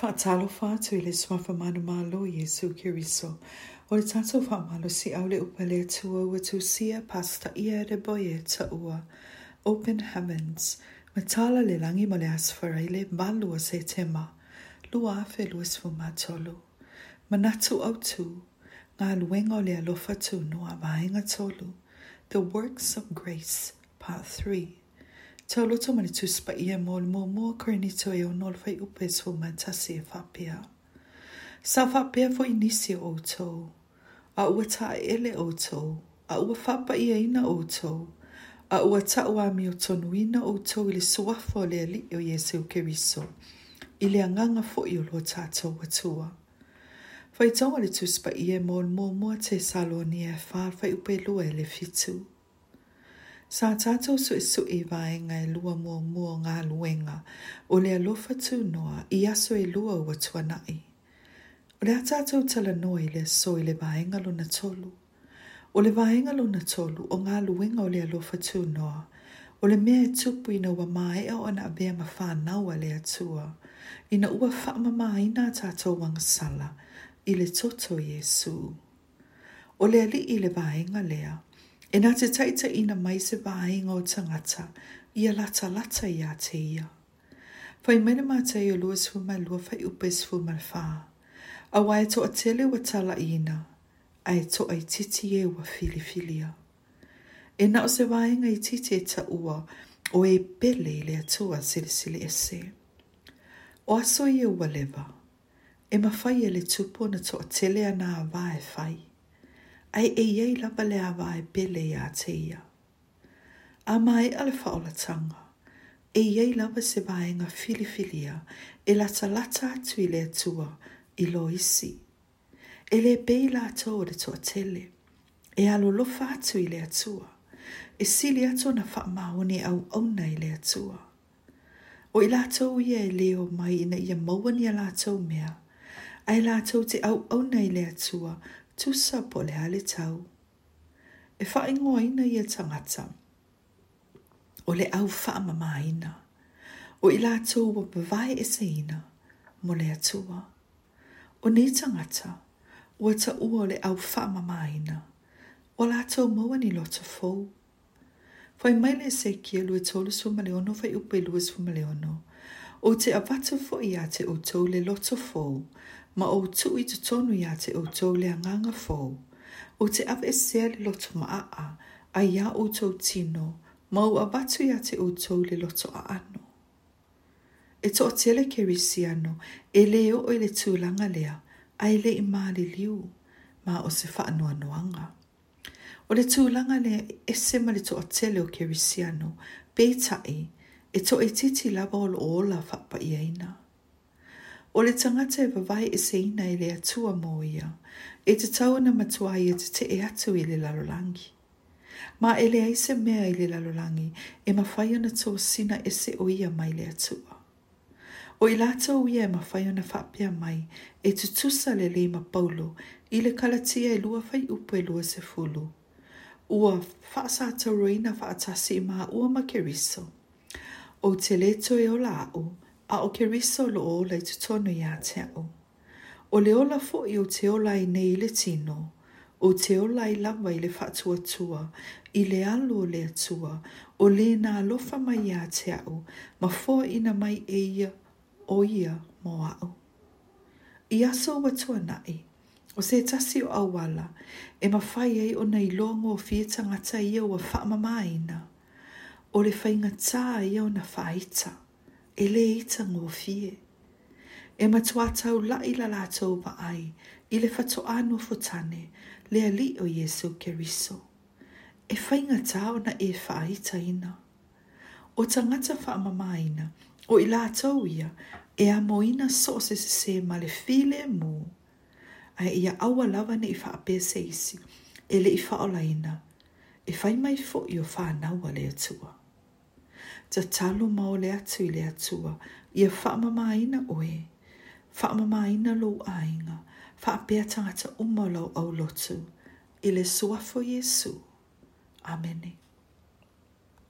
Faatalofa atu i le suafa manumalo Yesu Kiriso. O le tatou malo si au le upa le atua ua tusia pasta ia boye ta taua. Open heavens. Matala le langi ma le balu malua se tema. Lua afe luas fumatolu. Manatu au tu. Ngā luenga o le alofa tu a vaenga tolu. The Works of Grace, Part 3. Te o loto mani tūspa i e mōli mō mō kore ni tō e o nōle fai upe tō mantasi e whapea. Sa whapea fo inisi o tō, a ua ta ele o tō, a ua whapa i eina o tō, a ua ta ua mi o tonu ina o tō ili suafo le ali o Jesu Keriso, ili a nganga fo i o lo tātou watua. Fai tō mani tūspa i e mōli mō mō te salo ni e whā fai upe lua ele fitu. Fai Sa tātou su isu e i vai ngai lua mua mua ngā luenga o lea lofa tū noa i aso e lua ua tuanai. O lea tātou tala noi lea so i le vai ngalo na tolu. O le vai ngalo na tolu o ngā luenga o lea lofa tū noa o le mea e tupu ina ua mai e ana a bea ma whanau a lea tua. Ina ua whaama mai ina tātou wanga sala i le toto Jesu. O lea li i le vai ngalea lea. E nā te taita ina mai se vāinga o tangata, ia lata lata ia te ia. Fai mene mā te ia lua sifu mai lua fai upe sifu mai whā. A wā e to a tele wa tala ina, a e to ai titi e wa filifilia. E nā o se vāinga i titi e ta ua, o e pele le atua sili sili e se. O aso i e ua lewa, e ma fai e le tupo na to a tele a nā wā e fai ai e iei lapa le awa e pele i a te ia. A mai ale faola tanga, e iei lapa se vae nga filifilia e lata lata atu i le atua i lo isi. E le bei lata o de toa tele, e alo lofa atu i le atua, e sili atu na faa maone au au i le atua. O i lata o ia e leo mai ina ia mauani a lata o mea, ai lata o te au au i le atua, tussa på lærle tau. E wha ingoa ina i a tangata. O le au wha mama ina. O i lātou wa pavai e se ina. Mo le atua. O nei tangata. Ua ta ua le au wha mama ina. O lātou maua ni lota fōu. Fai mai le se kia lua tolu su maleono fai upe lua su maleono. Fai o te awata fo i a te o tau le loto fo, ma o tui te tonu i a te o tau le anganga fo, o te awa e sea le loto ma a a, a ia o tau tino, ma o awata i a te o tau le loto a ano. E to o tele ke risi ano, e leo o le tūlanga lea, a ele i maali liu, ma o se wha anua noanga. O le tūlanga lea e sema le to o tele o ke risi ano, pe tae, e to e titi lava o lo ola fapa i aina. O le tangata e vavai e seina i le atua mō ia, e te tauna matua i e te te e atu i le lalolangi. Ma e le aise mea i le lalolangi, e mawhai ona tō sina e se o ia mai le atua. O i lata o ia e mawhai ona whapea mai, e tu tusa le le ma paulo, i le kalatia e lua fai upo e lua se fulu. Ua, whaasa ata roina whaatasi ma ua makeriso. riso o te leto e ola au, a o ke riso lo o lei te tonu i a te au. O le ola fo i o te ola i nei le tino, o te ola i lawa i le fatua tua, i le alo le atua, o le na alofa mai i a te au, ma fo i na mai e ia, o ia mo au. I aso wa tua nai, o se tasi o awala, e ma fai ei o nei longo o fia ia o wa fa'amamaina. mai o le whainga tā i au na whaita, e le ita ngō fie. E matua tau la i la lātou wa ai, i le whato anu futane, le ali o Jesu Keriso. E whainga tā o na e whaita ina. O ta ngata whaamama ina, o i lātou ia, e a moina so se se se ma le file mō. Ai ia awa lawa ne i whaapese isi, e le i whaolaina, e whaimai fo i o whanau a le atua. tatalo mau le atu i le atua ia faamamaina oe faamamaina lou aiga faapea tagata uma o lau aulotu i le suafo Amen. amene